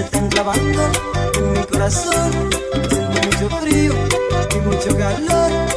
se están clavando en mi corazón. Tengo mucho frío y mucho calor.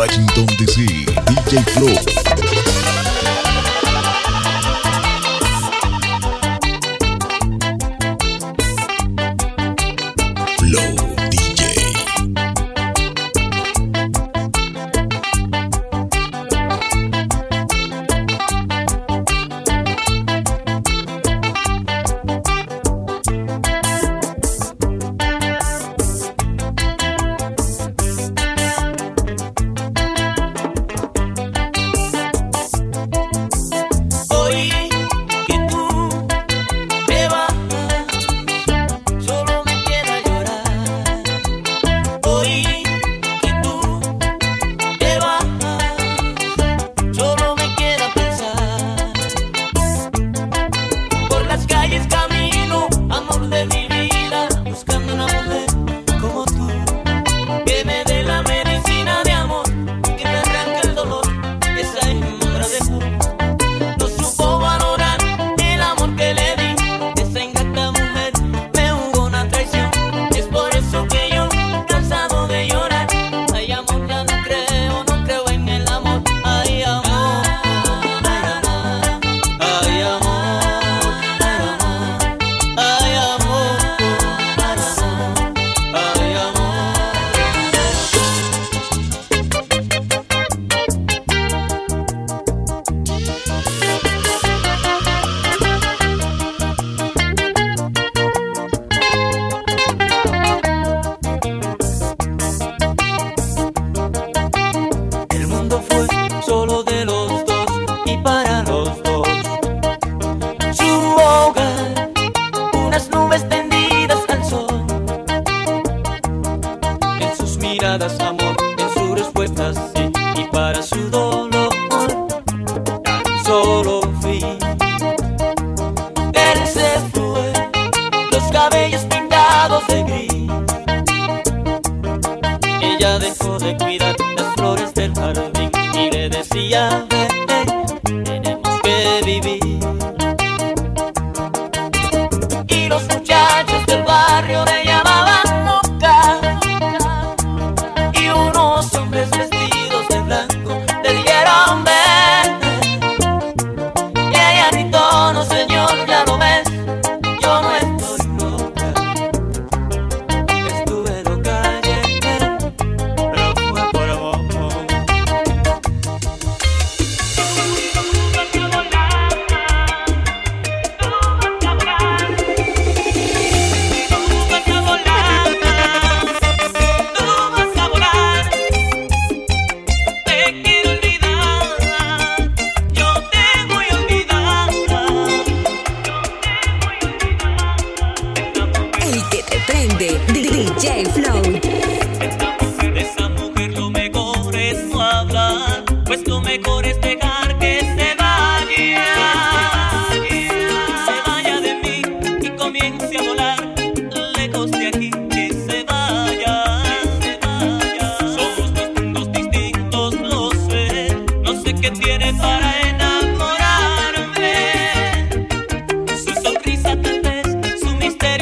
Washington DC, DJ Flow.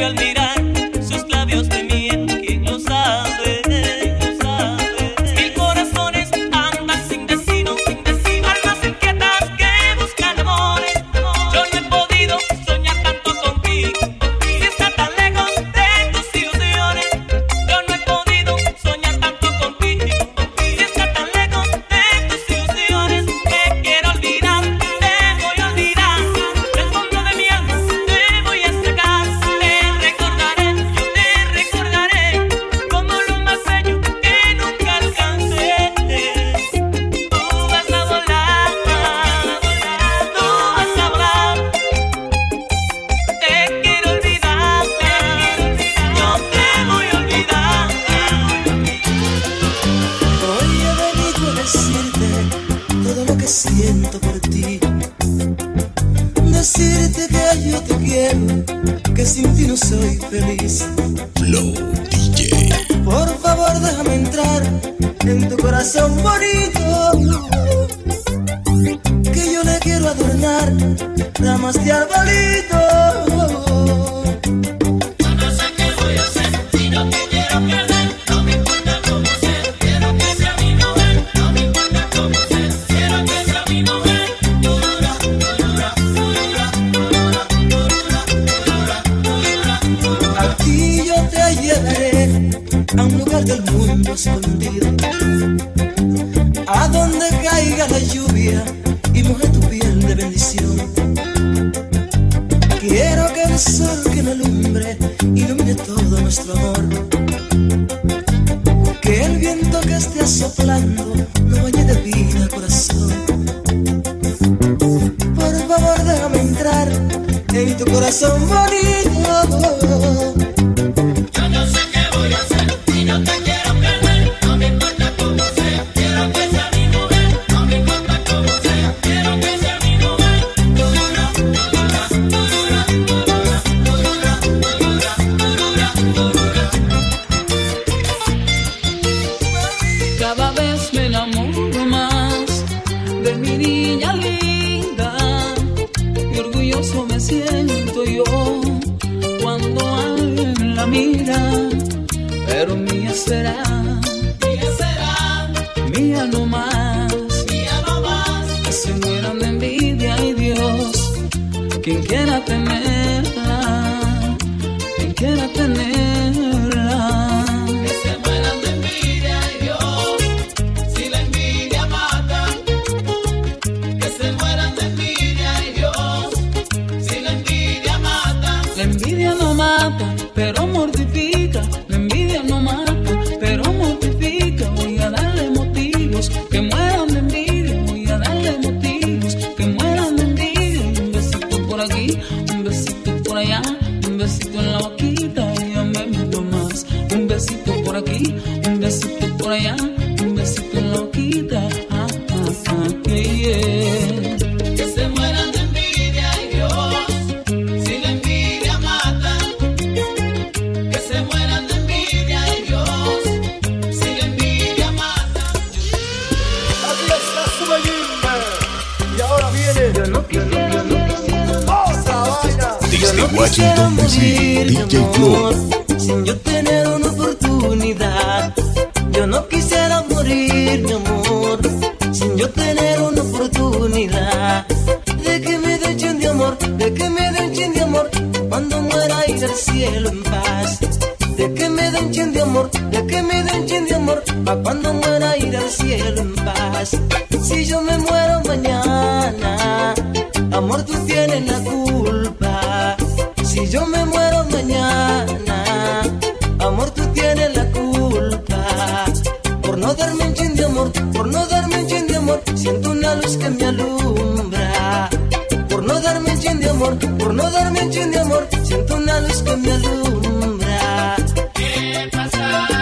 al mirar. soy feliz. Flow DJ. Por favor, déjame entrar en tu corazón bonito. Que yo le quiero adornar ramas de arbolito. mucho sentido. A donde caiga la lluvia y moje tu piel de bendición. Quiero que el sol que me alumbre ilumine todo nuestro amor. Que el viento que esté soplando no bañe de vida corazón. Por favor, déjame entrar en tu corazón bonito. Mamita, mamita. una oportunidad. Yo no quisiera morir, mi amor, sin yo tener una oportunidad. De que me den de amor, de que me den de amor, cuando muera ir al cielo en paz. De que me den de amor, de que me den de amor, pa' cuando muera ir al cielo en paz. pasar.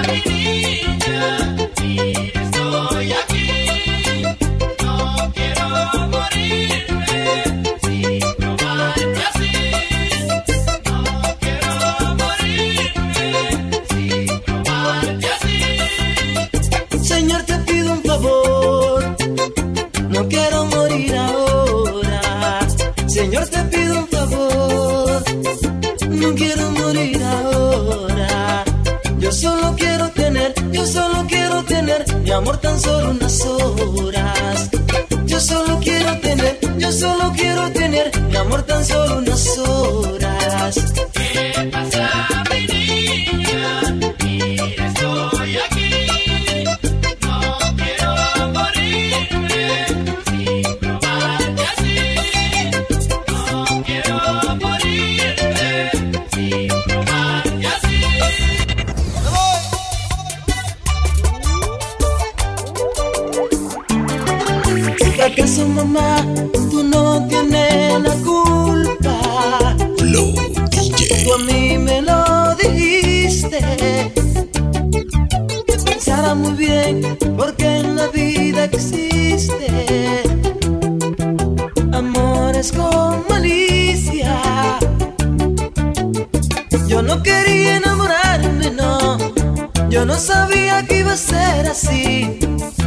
sabía que iba a ser así.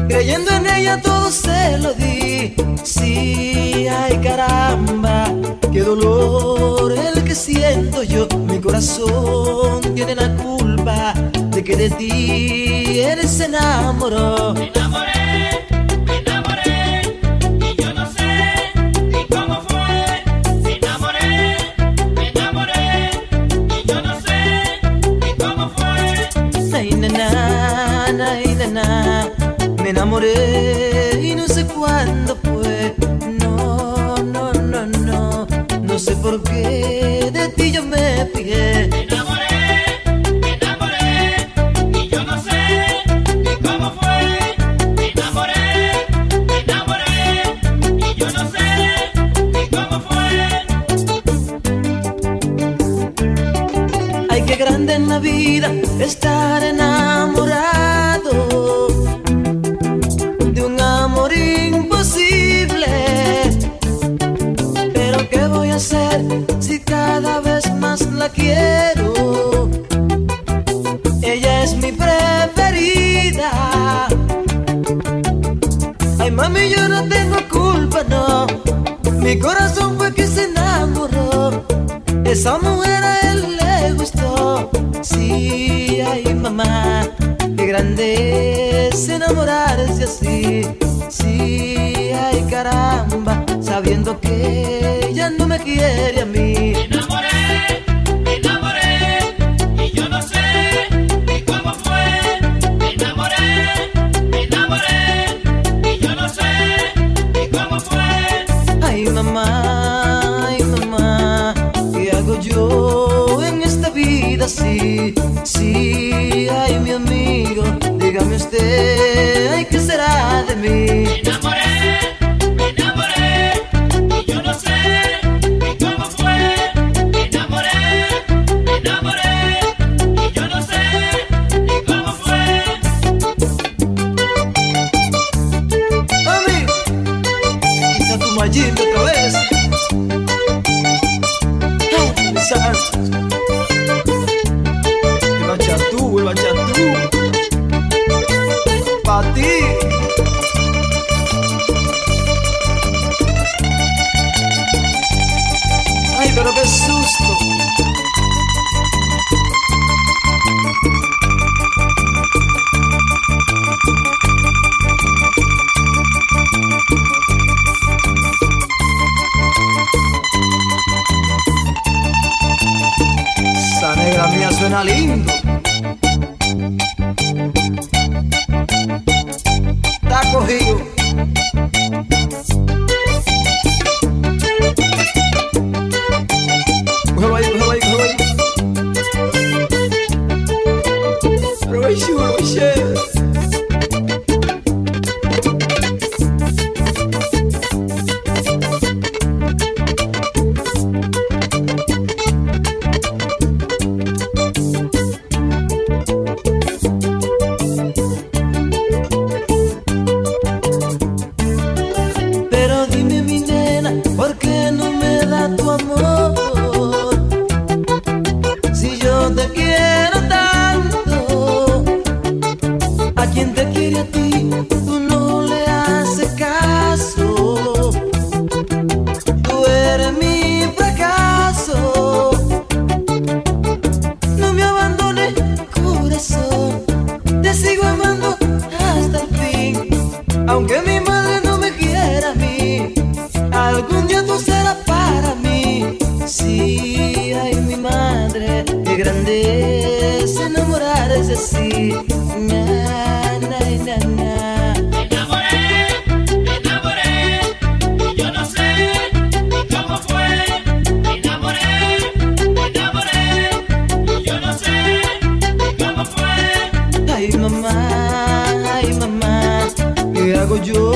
Creyendo en ella todo se lo di. Sí, ay caramba, qué dolor el que siento yo. Mi corazón tiene la culpa de que de ti eres enamoró. me enamoré y no sé cuándo fue. No, no, no, no, no sé por qué de ti yo me fijé. es enamorarse así. Sí, ay caramba, sabiendo que ella no me quiere a mí. aunque mi madre no me quiera a mí, algún día tú serás para mí. Sí, ay mi madre, qué grande es enamorarse así. orgullo